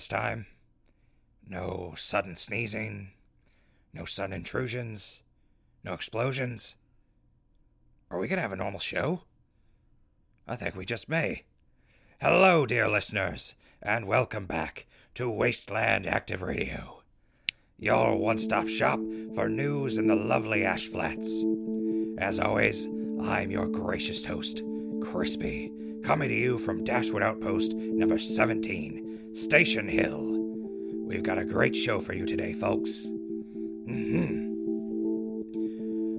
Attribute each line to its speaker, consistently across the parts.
Speaker 1: this time. No sudden sneezing, no sun intrusions, no explosions. Are we going to have a normal show? I think we just may. Hello, dear listeners, and welcome back to Wasteland Active Radio, your one stop shop for news in the lovely Ash Flats. As always, I'm your gracious host, Crispy, coming to you from Dashwood Outpost number 17, Station Hill. We've got a great show for you today, folks. hmm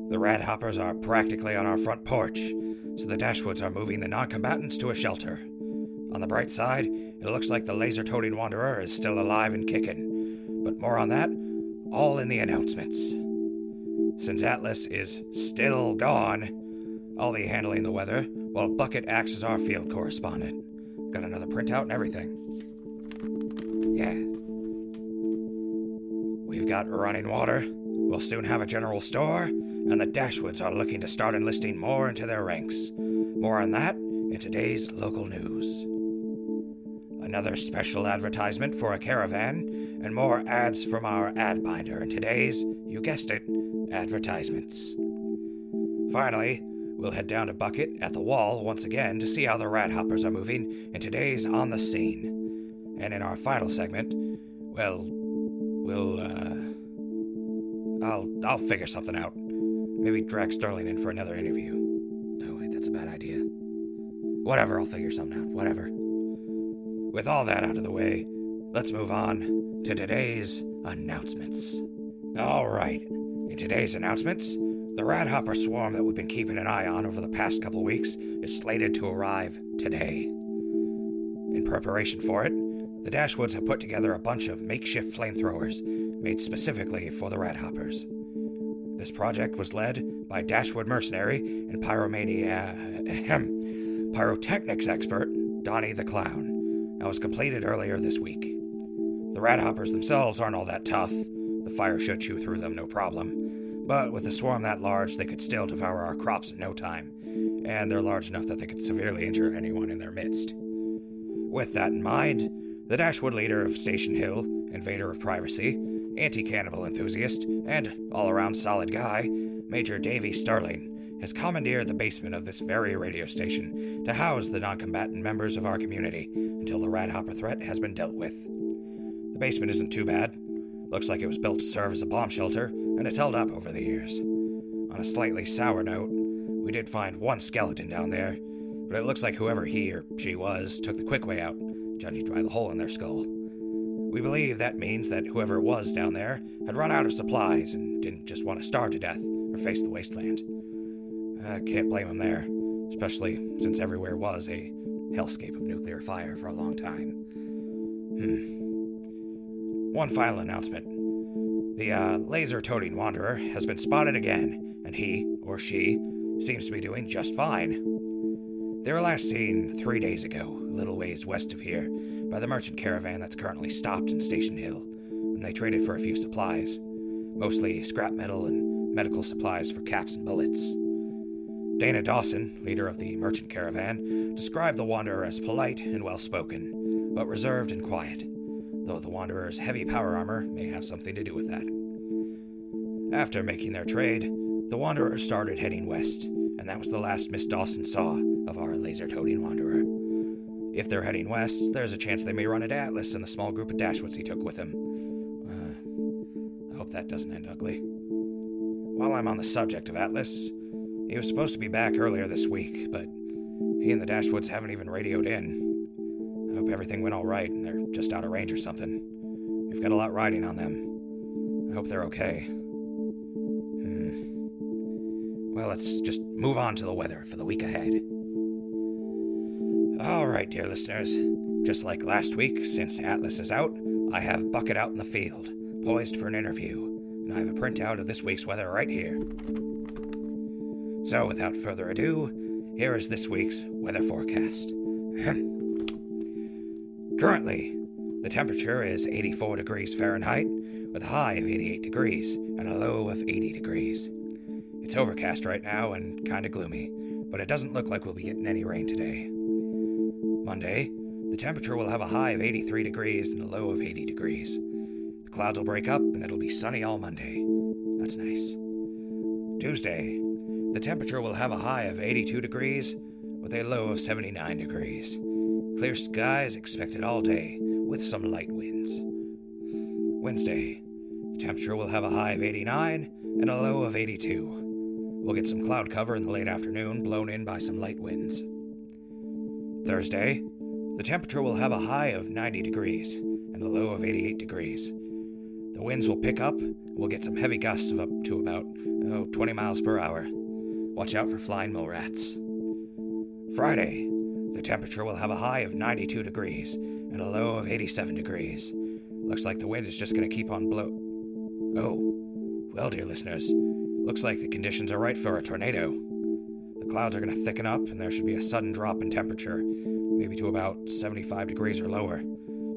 Speaker 1: The Rat Hoppers are practically on our front porch, so the Dashwoods are moving the non combatants to a shelter. On the bright side, it looks like the laser toting wanderer is still alive and kicking. But more on that, all in the announcements. Since Atlas is still gone, I'll be handling the weather while Bucket acts as our field correspondent. Got another printout and everything. Yeah. We've got running water, we'll soon have a general store, and the Dashwoods are looking to start enlisting more into their ranks. More on that in today's local news. Another special advertisement for a caravan, and more ads from our ad binder in today's, you guessed it, advertisements. Finally, we'll head down to Bucket at the wall once again to see how the rat hoppers are moving in today's On the Scene. And in our final segment, well, we'll, uh. I'll, I'll figure something out. Maybe drag Sterling in for another interview. No, wait, that's a bad idea. Whatever, I'll figure something out. Whatever. With all that out of the way, let's move on to today's announcements. All right, in today's announcements, the Rat Hopper swarm that we've been keeping an eye on over the past couple weeks is slated to arrive today. In preparation for it, the Dashwoods have put together a bunch of makeshift flamethrowers made specifically for the Rat Hoppers. This project was led by Dashwood mercenary and pyromania, ahem, pyrotechnics expert Donnie the Clown and was completed earlier this week. The rat hoppers themselves aren't all that tough. The fire should chew through them no problem. But with a swarm that large, they could still devour our crops in no time. And they're large enough that they could severely injure anyone in their midst. With that in mind, the Dashwood leader of Station Hill, invader of privacy, anti cannibal enthusiast, and all around solid guy, Major Davy Sterling, has commandeered the basement of this very radio station to house the non combatant members of our community until the rat hopper threat has been dealt with. The basement isn't too bad. Looks like it was built to serve as a bomb shelter, and it's held up over the years. On a slightly sour note, we did find one skeleton down there, but it looks like whoever he or she was took the quick way out, judging by the hole in their skull. We believe that means that whoever it was down there had run out of supplies and didn't just want to starve to death or face the wasteland. I can't blame them there, especially since everywhere was a hellscape of nuclear fire for a long time. Hmm. One final announcement. The uh, laser toting wanderer has been spotted again, and he, or she, seems to be doing just fine. They were last seen three days ago, a little ways west of here, by the merchant caravan that's currently stopped in Station Hill, and they traded for a few supplies, mostly scrap metal and medical supplies for caps and bullets. Dana Dawson, leader of the merchant caravan, described the wanderer as polite and well spoken, but reserved and quiet, though the wanderer's heavy power armor may have something to do with that. After making their trade, the wanderer started heading west, and that was the last Miss Dawson saw of our laser toting wanderer. If they're heading west, there's a chance they may run into Atlas and the small group of Dashwoods he took with him. Uh, I hope that doesn't end ugly. While I'm on the subject of Atlas, he was supposed to be back earlier this week, but he and the Dashwoods haven't even radioed in. I hope everything went all right and they're just out of range or something. We've got a lot riding on them. I hope they're okay. Hmm. Well, let's just move on to the weather for the week ahead. All right, dear listeners. Just like last week, since Atlas is out, I have Bucket out in the field, poised for an interview, and I have a printout of this week's weather right here. So, without further ado, here is this week's weather forecast. Currently, the temperature is 84 degrees Fahrenheit, with a high of 88 degrees and a low of 80 degrees. It's overcast right now and kinda gloomy, but it doesn't look like we'll be getting any rain today. Monday, The temperature will have a high of 83 degrees and a low of 80 degrees. The clouds will break up and it'll be sunny all Monday. That's nice. Tuesday, the temperature will have a high of 82 degrees with a low of 79 degrees. Clear skies expected all day with some light winds. Wednesday, the temperature will have a high of 89 and a low of 82. We'll get some cloud cover in the late afternoon, blown in by some light winds. Thursday, the temperature will have a high of 90 degrees and a low of 88 degrees. The winds will pick up, and we'll get some heavy gusts of up to about oh, 20 miles per hour. Watch out for flying mole rats. Friday, the temperature will have a high of 92 degrees and a low of 87 degrees. Looks like the wind is just going to keep on blow. Oh, well, dear listeners, Looks like the conditions are right for a tornado. Clouds are going to thicken up, and there should be a sudden drop in temperature, maybe to about 75 degrees or lower.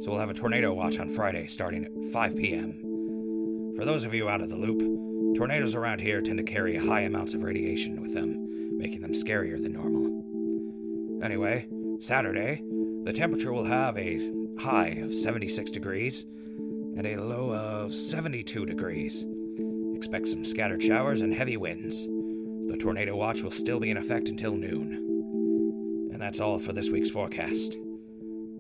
Speaker 1: So we'll have a tornado watch on Friday starting at 5 p.m. For those of you out of the loop, tornadoes around here tend to carry high amounts of radiation with them, making them scarier than normal. Anyway, Saturday, the temperature will have a high of 76 degrees and a low of 72 degrees. Expect some scattered showers and heavy winds. The tornado watch will still be in effect until noon. And that's all for this week's forecast.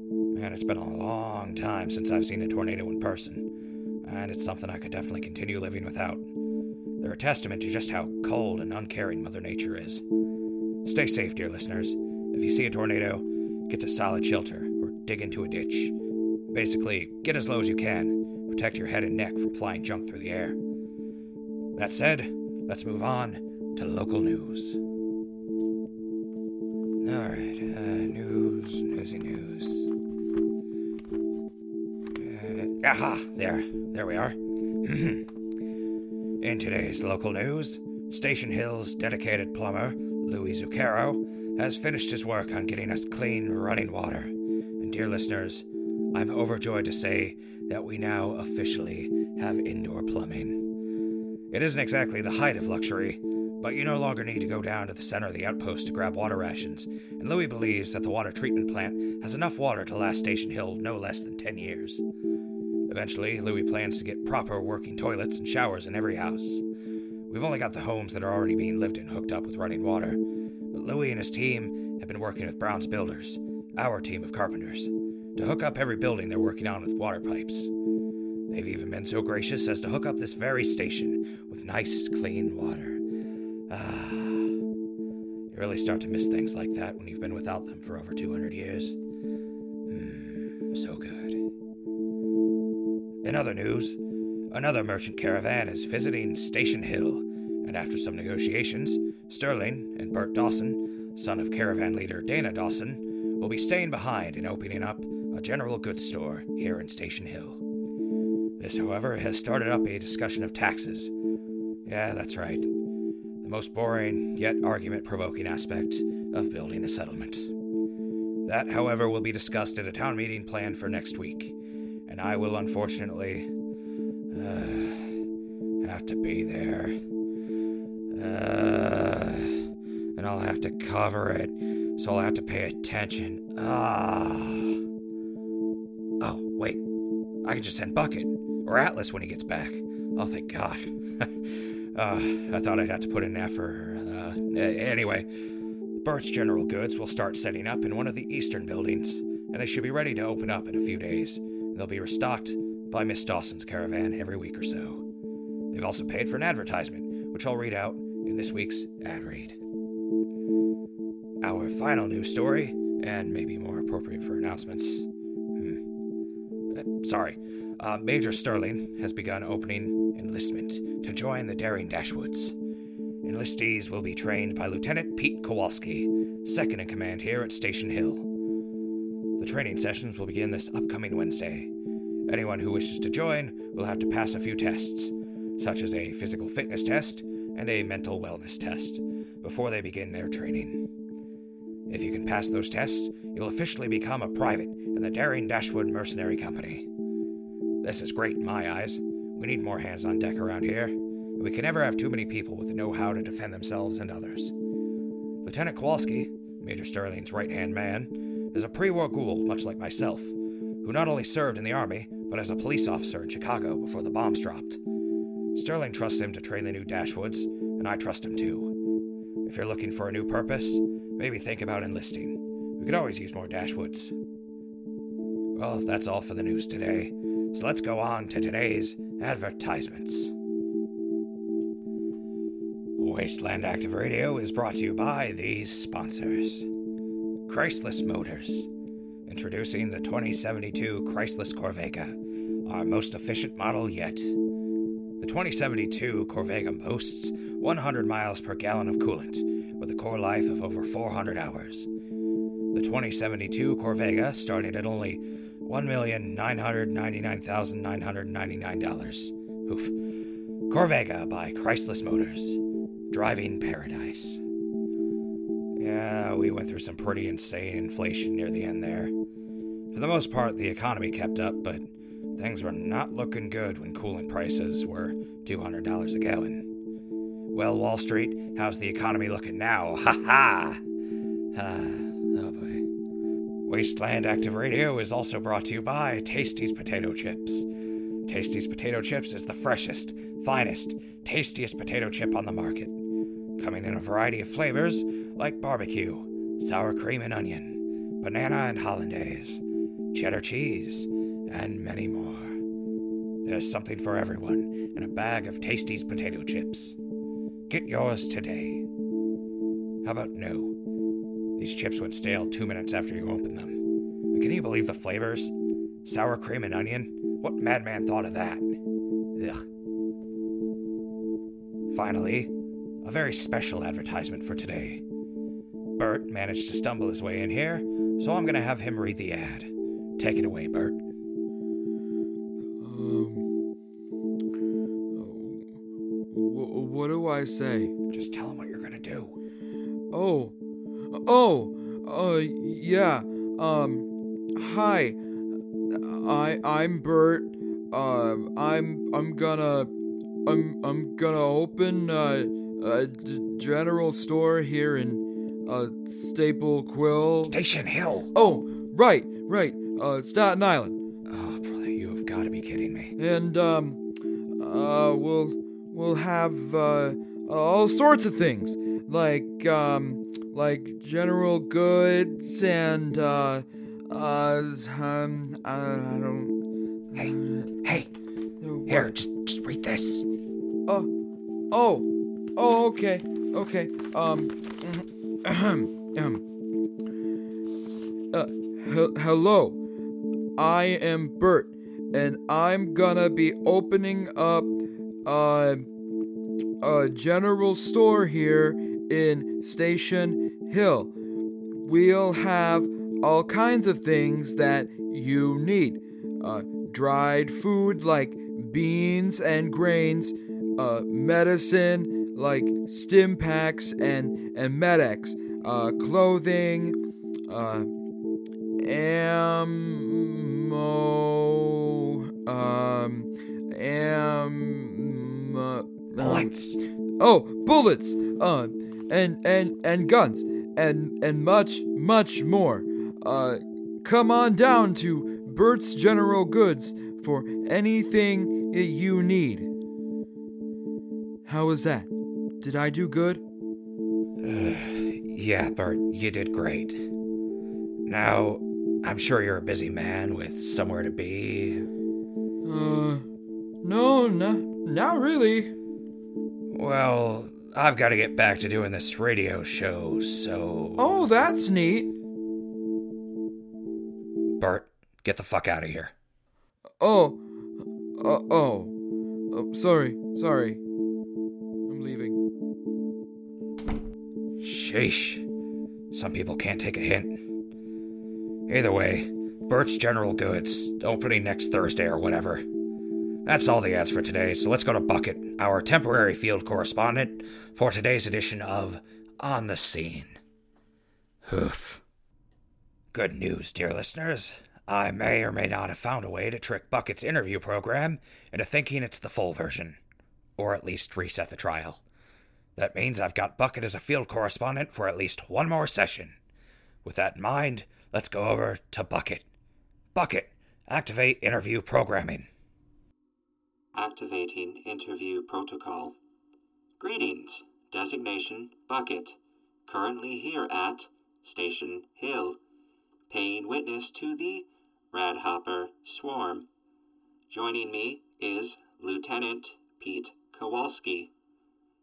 Speaker 1: Man, it's been a long time since I've seen a tornado in person, and it's something I could definitely continue living without. They're a testament to just how cold and uncaring Mother Nature is. Stay safe, dear listeners. If you see a tornado, get to solid shelter or dig into a ditch. Basically, get as low as you can. Protect your head and neck from flying junk through the air. That said, let's move on to local news. Alright, uh, news, newsy news. Uh, aha, there, there we are. In today's local news, Station Hill's dedicated plumber, Louis Zucchero, has finished his work on getting us clean running water. And dear listeners, I'm overjoyed to say that we now officially have indoor plumbing. It isn't exactly the height of luxury, but you no longer need to go down to the center of the outpost to grab water rations, and Louis believes that the water treatment plant has enough water to last Station Hill no less than 10 years. Eventually, Louis plans to get proper working toilets and showers in every house. We've only got the homes that are already being lived in hooked up with running water, but Louis and his team have been working with Brown's Builders, our team of carpenters, to hook up every building they're working on with water pipes. They've even been so gracious as to hook up this very station with nice, clean water. Ah. You really start to miss things like that when you've been without them for over 200 years. Mmm, so good. In other news, another merchant caravan is visiting Station Hill, and after some negotiations, Sterling and Bert Dawson, son of caravan leader Dana Dawson, will be staying behind and opening up a general goods store here in Station Hill. This, however, has started up a discussion of taxes. Yeah, that's right. The most boring, yet argument provoking aspect of building a settlement. That, however, will be discussed at a town meeting planned for next week, and I will unfortunately uh, have to be there. Uh, and I'll have to cover it, so I'll have to pay attention. Ah. Oh, wait. I can just send Bucket or Atlas when he gets back. Oh, thank God. uh, I thought I'd have to put in effort. Uh, anyway, Bert's General Goods will start setting up in one of the eastern buildings, and they should be ready to open up in a few days. They'll be restocked by Miss Dawson's caravan every week or so. They've also paid for an advertisement, which I'll read out in this week's ad read. Our final news story, and maybe more appropriate for announcements. Sorry, uh, Major Sterling has begun opening enlistment to join the Daring Dashwoods. Enlistees will be trained by Lieutenant Pete Kowalski, second in command here at Station Hill. The training sessions will begin this upcoming Wednesday. Anyone who wishes to join will have to pass a few tests, such as a physical fitness test and a mental wellness test, before they begin their training. If you can pass those tests, you'll officially become a private in the Daring Dashwood Mercenary Company. This is great in my eyes. We need more hands on deck around here. We can never have too many people with the know how to defend themselves and others. Lieutenant Kowalski, Major Sterling's right hand man, is a pre war ghoul, much like myself, who not only served in the army, but as a police officer in Chicago before the bombs dropped. Sterling trusts him to train the new Dashwoods, and I trust him too. If you're looking for a new purpose, maybe think about enlisting. We could always use more Dashwoods. Well, that's all for the news today, so let's go on to today's advertisements. Wasteland Active Radio is brought to you by these sponsors Chryslus Motors. Introducing the 2072 Chryslus Corvega, our most efficient model yet. The 2072 Corvega boasts 100 miles per gallon of coolant, with a core life of over 400 hours. The 2072 Corvega starting at only $1,999,999. Oof. Corvega by Chryslus Motors. Driving Paradise. Yeah, we went through some pretty insane inflation near the end there. For the most part, the economy kept up, but things were not looking good when coolant prices were $200 a gallon. Well, Wall Street, how's the economy looking now? Ha ha! Uh, Oh boy. Wasteland Active Radio is also brought to you by Tasty's Potato Chips. Tasty's Potato Chips is the freshest, finest, tastiest potato chip on the market coming in a variety of flavors like barbecue, sour cream and onion, banana and hollandaise, cheddar cheese, and many more. There's something for everyone in a bag of Tasty's potato chips. Get yours today. How about no? These chips went stale two minutes after you opened them. And can you believe the flavors? Sour cream and onion? What madman thought of that? Ugh. Finally, a very special advertisement for today. Bert managed to stumble his way in here, so I'm to have him read the ad. Take it away, Bert.
Speaker 2: Um. w- what do I say?
Speaker 1: Just tell him what you're to do.
Speaker 2: Oh. Oh. Uh. Yeah. Um. Hi. I. I'm Bert. Um. I'm. I'm gonna. I'm. I'm gonna open. Uh a d- general store here in uh, Staple Quill.
Speaker 1: Station Hill.
Speaker 2: Oh, right, right. Uh, Staten Island.
Speaker 1: Oh, brother, you have got to be kidding me.
Speaker 2: And um, uh, we'll we'll have uh, all sorts of things like um, like general goods and uh, uh, um, I, I don't.
Speaker 1: Hey, hey, here, just just read this.
Speaker 2: Oh, oh. Oh, okay, okay. Um, um, uh, he- hello. I am Bert, and I'm gonna be opening up uh, a general store here in Station Hill. We'll have all kinds of things that you need. Uh, dried food like beans and grains, uh, medicine like stim packs and and Med-X, uh, clothing, uh, ammo, um, am,
Speaker 1: bullets.
Speaker 2: Oh, bullets. Uh, and and and guns and and much much more. Uh, come on down to Bert's General Goods for anything you need. How was that? Did I do good?
Speaker 1: Uh, yeah, Bert, you did great. Now, I'm sure you're a busy man with somewhere to be.
Speaker 2: Uh, no, no, not really.
Speaker 1: Well, I've got to get back to doing this radio show, so.
Speaker 2: Oh, that's neat.
Speaker 1: Bert, get the fuck out of here.
Speaker 2: Oh, uh, oh, oh, sorry, sorry. I'm leaving.
Speaker 1: Sheesh. Some people can't take a hint. Either way, Bert's General Goods, opening next Thursday or whatever. That's all the ads for today, so let's go to Bucket, our temporary field correspondent, for today's edition of On the Scene. Hoof. Good news, dear listeners. I may or may not have found a way to trick Bucket's interview program into thinking it's the full version, or at least reset the trial. That means I've got Bucket as a field correspondent for at least one more session. With that in mind, let's go over to Bucket. Bucket, activate interview programming.
Speaker 3: Activating interview protocol. Greetings. Designation Bucket. Currently here at Station Hill. Paying witness to the Radhopper Swarm. Joining me is Lieutenant Pete Kowalski.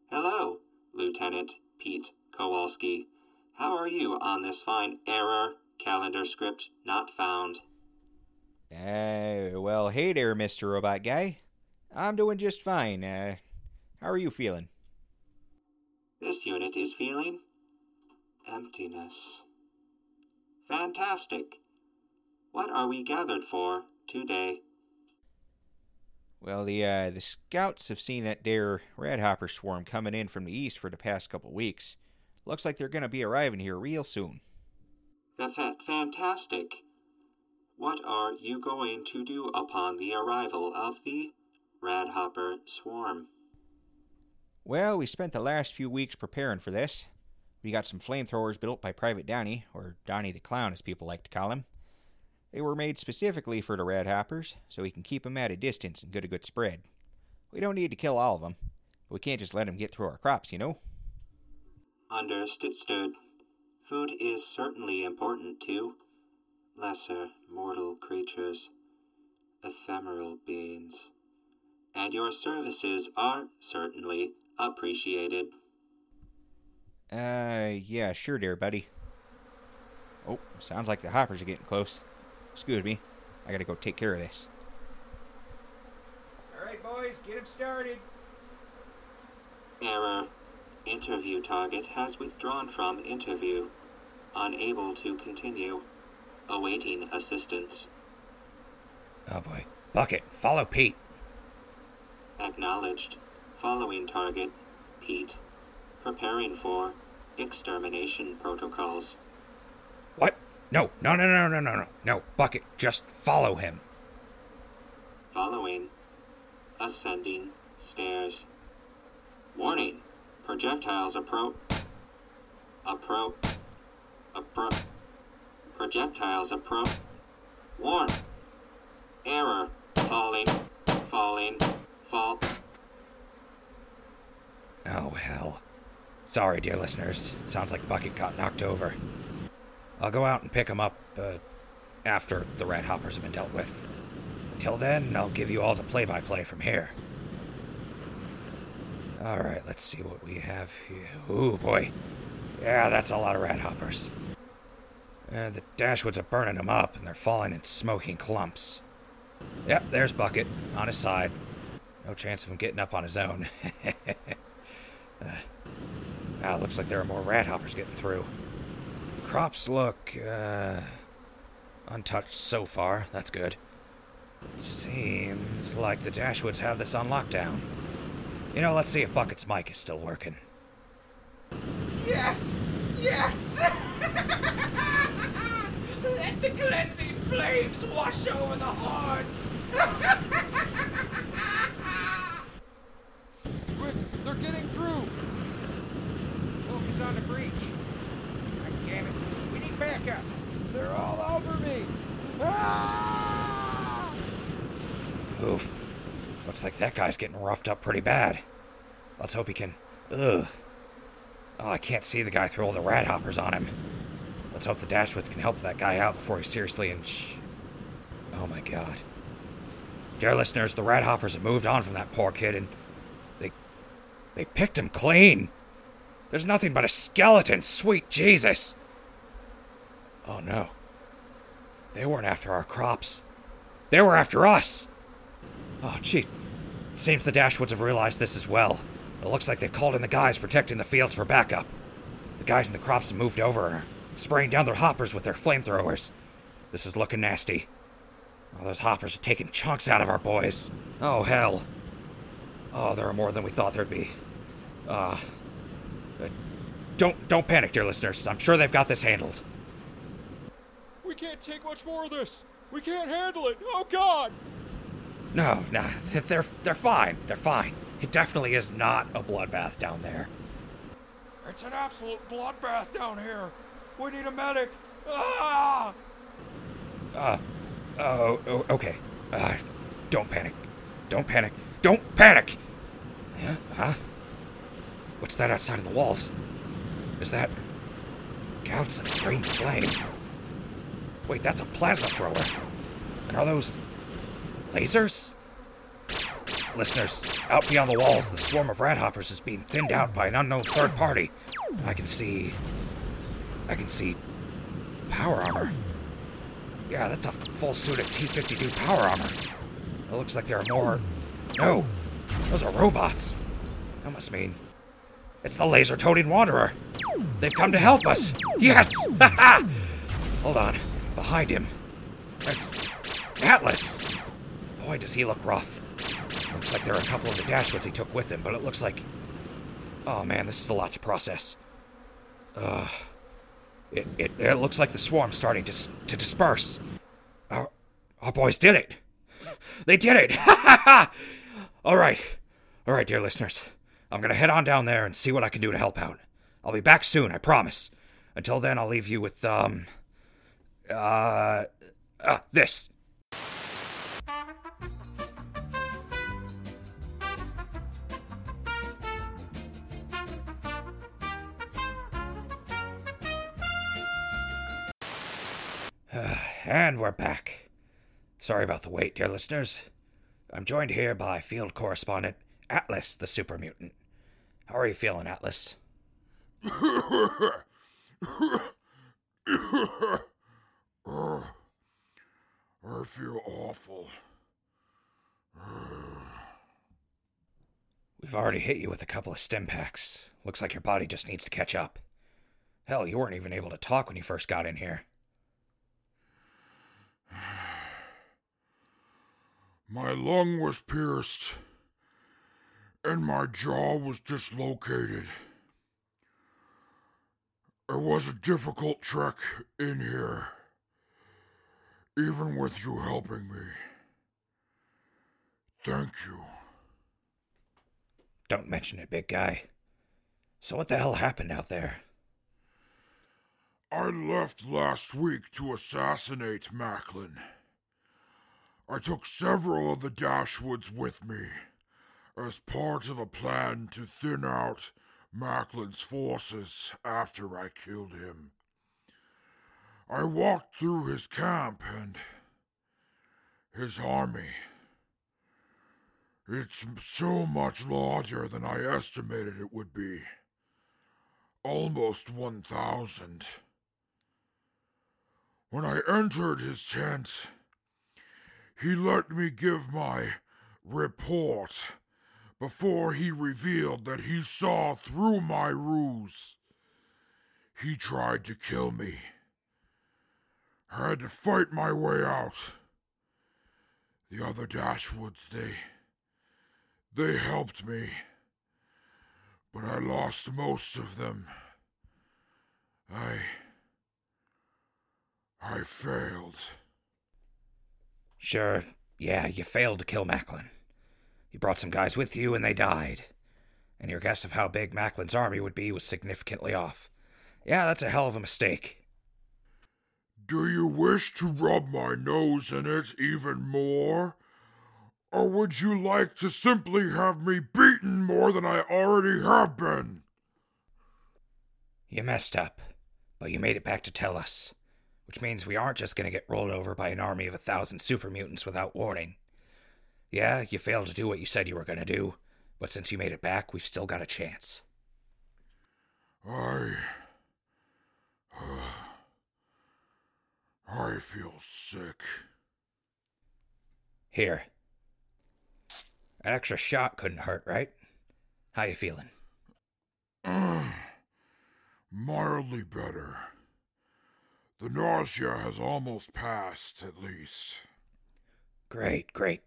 Speaker 3: Hello, Lieutenant Pete Kowalski. How are you on this fine error calendar script not found?
Speaker 4: Uh, well, hey there, Mr. Robot Guy. I'm doing just fine. Uh, how are you feeling?
Speaker 3: This unit is feeling emptiness. Fantastic. What are we gathered for today?
Speaker 4: Well, the uh, the scouts have seen that there Radhopper swarm coming in from the east for the past couple weeks. Looks like they're gonna be arriving here real soon.
Speaker 3: Fa- fa- fantastic. What are you going to do upon the arrival of the Radhopper swarm?
Speaker 4: Well, we spent the last few weeks preparing for this. We got some flamethrowers built by Private Donnie, or Donnie the Clown as people like to call him. They were made specifically for the Radhoppers, so we can keep keep 'em at a distance and get a good spread. We don't need to kill all of 'em, but we can't just let let 'em get through our crops, you know?
Speaker 3: Understood. Food is certainly important to lesser mortal creatures, ephemeral beings, and your services are certainly appreciated.
Speaker 4: Uh, yeah, sure, dear buddy. Oh, sounds like the hoppers are getting close. Excuse me, I gotta go take care of this. Alright, boys, get 'em started.
Speaker 3: Error. Interview target has withdrawn from interview. Unable to continue. Awaiting assistance.
Speaker 1: Oh boy. Bucket, follow Pete.
Speaker 3: Acknowledged. Following target. Pete. Preparing for extermination protocols.
Speaker 1: What? No, no, no, no, no, no, no. No, Bucket, just follow him.
Speaker 3: Following. Ascending stairs. Warning. Projectiles approach. Approach. Approach. Projectiles approach. Warn. Error. Falling. Falling. Fall.
Speaker 1: Oh, hell. Sorry, dear listeners. It sounds like Bucket got knocked over. I'll go out and pick him up uh, after the rat hoppers have been dealt with. Till then, I'll give you all the play by play from here. Alright, let's see what we have here. Ooh, boy. Yeah, that's a lot of rat hoppers. Uh, the Dashwoods are burning them up, and they're falling in smoking clumps. Yep, there's Bucket, on his side. No chance of him getting up on his own. uh, ah, looks like there are more rat hoppers getting through. Crops look, uh, untouched so far. That's good. It seems like the Dashwoods have this on lockdown. You know, let's see if Bucket's mic is still working.
Speaker 5: Yes! Yes! Let the cleansing flames wash over the hordes!
Speaker 2: Quick, they're getting through.
Speaker 4: Focus on the breach. God damn it. We need backup.
Speaker 2: They're all over me. Ah!
Speaker 1: Oof. Looks like that guy's getting roughed up pretty bad. Let's hope he can. Ugh. Oh, I can't see the guy throw all the rat hoppers on him. Let's hope the Dashwoods can help that guy out before he's seriously in. Sh- oh my god. Dear listeners, the rat hoppers have moved on from that poor kid and. They picked him clean. There's nothing but a skeleton, sweet Jesus! Oh no. They weren't after our crops. They were after us! Oh, gee. Seems the Dashwoods have realized this as well. It looks like they've called in the guys protecting the fields for backup. The guys in the crops have moved over and are spraying down their hoppers with their flamethrowers. This is looking nasty. Oh, those hoppers are taking chunks out of our boys. Oh, hell. Oh, there are more than we thought there'd be. Uh, uh, don't don't panic, dear listeners. I'm sure they've got this handled.
Speaker 2: We can't take much more of this. We can't handle it. Oh God!
Speaker 1: No, no, they're they're fine. They're fine. It definitely is not a bloodbath down there.
Speaker 2: It's an absolute bloodbath down here. We need a medic.
Speaker 1: Uh, oh, oh, okay. Uh, don't panic. Don't panic. Don't panic! Yeah, huh? What's that outside of the walls? Is that. God, it's a green flame. Wait, that's a plasma thrower. And are those. lasers? Listeners, out beyond the walls, the swarm of radhoppers is being thinned out by an unknown third party. I can see. I can see. power armor. Yeah, that's a full suit of T 52 power armor. It looks like there are more. No, those are robots. That must mean. It's the laser toting wanderer. They've come to help us. Yes! Ha ha! Hold on. Behind him. That's. Atlas! Boy, does he look rough. Looks like there are a couple of the Dashwoods he took with him, but it looks like. Oh man, this is a lot to process. Uh. It, it, it looks like the swarm's starting to, to disperse. Our, our boys did it! They did it! All right. All right, dear listeners. I'm going to head on down there and see what I can do to help out. I'll be back soon, I promise. Until then, I'll leave you with, um. Uh. uh this. And we're back. Sorry about the wait, dear listeners. I'm joined here by field correspondent Atlas, the super mutant. How are you feeling, Atlas?
Speaker 6: I feel awful.
Speaker 1: We've already hit you with a couple of stim packs. Looks like your body just needs to catch up. Hell, you weren't even able to talk when you first got in here.
Speaker 6: My lung was pierced, and my jaw was dislocated. It was a difficult trek in here, even with you helping me. Thank you.
Speaker 1: Don't mention it, big guy. So, what the hell happened out there?
Speaker 6: I left last week to assassinate Macklin. I took several of the Dashwoods with me as part of a plan to thin out Macklin's forces after I killed him. I walked through his camp and his army. It's so much larger than I estimated it would be. Almost 1,000. When I entered his tent, he let me give my report before he revealed that he saw through my ruse. He tried to kill me. I had to fight my way out. The other Dashwoods, they. they helped me. But I lost most of them. I. I failed.
Speaker 1: Sure, yeah, you failed to kill Macklin. You brought some guys with you and they died. And your guess of how big Macklin's army would be was significantly off. Yeah, that's a hell of a mistake.
Speaker 6: Do you wish to rub my nose in it even more? Or would you like to simply have me beaten more than I already have been?
Speaker 1: You messed up, but you made it back to tell us. Which means we aren't just gonna get rolled over by an army of a thousand super mutants without warning. Yeah, you failed to do what you said you were gonna do, but since you made it back, we've still got a chance.
Speaker 6: I. I feel sick.
Speaker 1: Here. An extra shot couldn't hurt, right? How you feeling?
Speaker 6: Mildly better. The nausea has almost passed, at least.
Speaker 1: Great, great.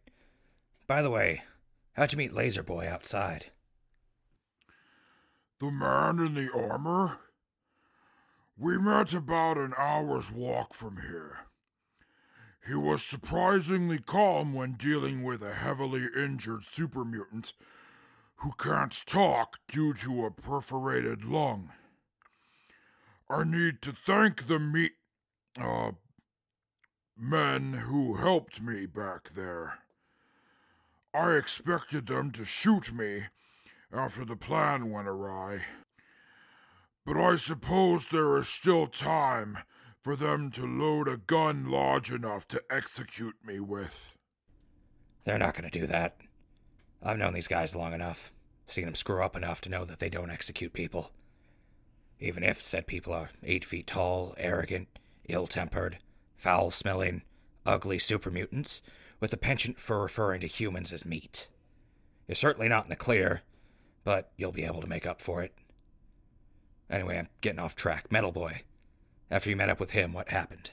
Speaker 1: By the way, how'd you meet Laser Boy outside?
Speaker 6: The man in the armor? We met about an hour's walk from here. He was surprisingly calm when dealing with a heavily injured super mutant who can't talk due to a perforated lung. I need to thank the meat. Uh, men who helped me back there. I expected them to shoot me after the plan went awry. But I suppose there is still time for them to load a gun large enough to execute me with.
Speaker 1: They're not going to do that. I've known these guys long enough, seen them screw up enough to know that they don't execute people. Even if said people are eight feet tall, arrogant, ill tempered, foul smelling, ugly super mutants with a penchant for referring to humans as meat. You're certainly not in the clear, but you'll be able to make up for it. Anyway, I'm getting off track. Metal Boy. After you met up with him, what happened?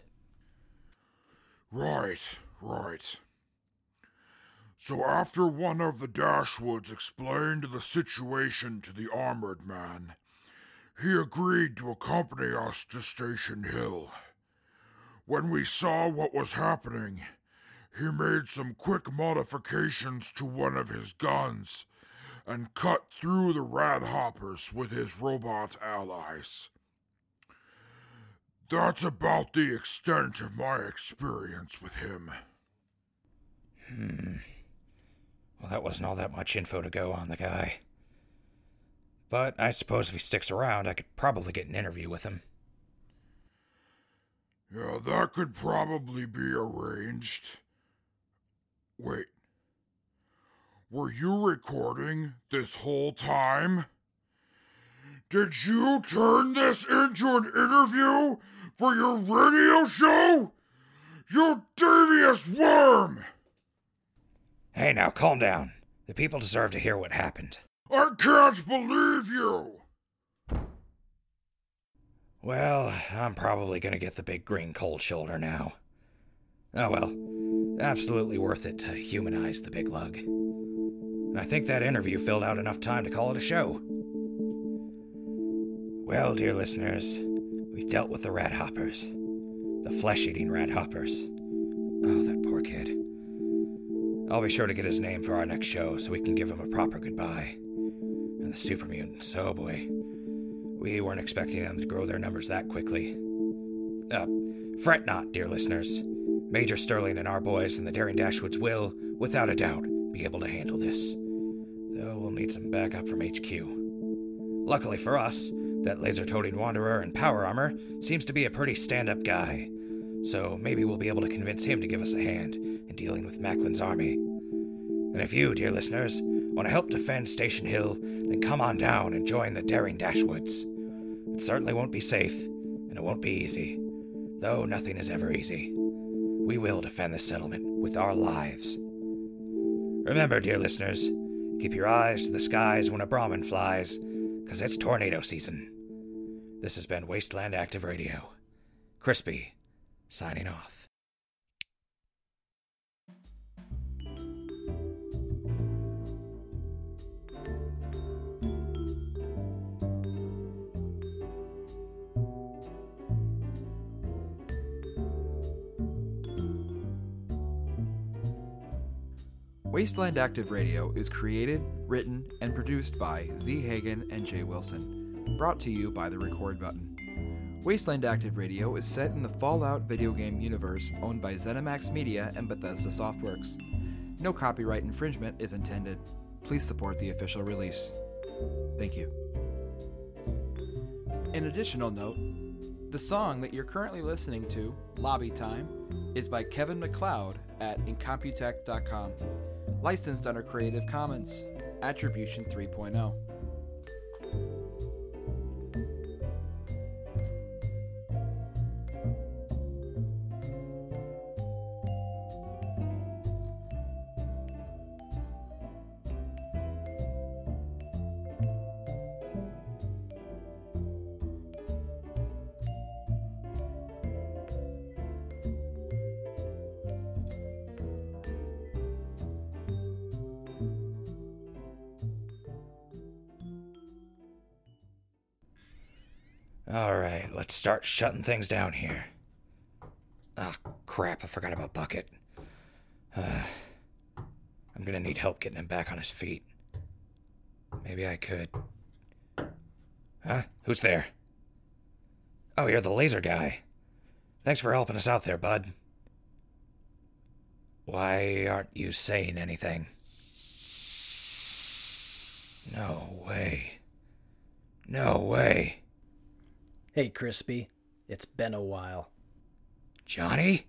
Speaker 6: Right, right. So after one of the Dashwoods explained the situation to the armored man, he agreed to accompany us to Station Hill. When we saw what was happening, he made some quick modifications to one of his guns and cut through the Radhoppers with his robot allies. That's about the extent of my experience with him.
Speaker 1: Hmm. Well, that wasn't all that much info to go on the guy. But I suppose if he sticks around, I could probably get an interview with him.
Speaker 6: Yeah, that could probably be arranged. Wait. Were you recording this whole time? Did you turn this into an interview for your radio show? You devious worm!
Speaker 1: Hey, now calm down. The people deserve to hear what happened.
Speaker 6: I can't believe you!
Speaker 1: Well, I'm probably gonna get the big green cold shoulder now. Oh well, absolutely worth it to humanize the big lug. And I think that interview filled out enough time to call it a show. Well, dear listeners, we've dealt with the rat hoppers. The flesh eating rat hoppers. Oh, that poor kid. I'll be sure to get his name for our next show so we can give him a proper goodbye. And the super mutants, oh boy. We weren't expecting them to grow their numbers that quickly. Uh, fret not, dear listeners. Major Sterling and our boys from the Daring Dashwoods will, without a doubt, be able to handle this. Though we'll need some backup from HQ. Luckily for us, that laser toting wanderer in power armor seems to be a pretty stand up guy. So maybe we'll be able to convince him to give us a hand in dealing with Macklin's army. And if you, dear listeners, want to help defend Station Hill, then come on down and join the Daring Dashwoods. It certainly won't be safe, and it won't be easy. Though nothing is ever easy. We will defend this settlement with our lives. Remember, dear listeners, keep your eyes to the skies when a Brahmin flies, because it's tornado season. This has been Wasteland Active Radio. Crispy, signing off.
Speaker 2: Wasteland Active Radio is created, written, and produced by Z Hagen and Jay Wilson. Brought to you by the Record Button. Wasteland Active Radio is set in the Fallout video game universe owned by ZeniMax Media and Bethesda Softworks. No copyright infringement is intended. Please support the official release. Thank you. An additional note the song that you're currently listening to, Lobby Time, is by Kevin MacLeod at incompetech.com. Licensed under Creative Commons. Attribution oh. 3.0.
Speaker 1: All right, let's start shutting things down here. Ah, crap, I forgot about Bucket. Uh, I'm gonna need help getting him back on his feet. Maybe I could. Huh? Who's there? Oh, you're the laser guy. Thanks for helping us out there, bud. Why aren't you saying anything? No way. No way.
Speaker 7: Hey, Crispy. It's been a while.
Speaker 1: Johnny?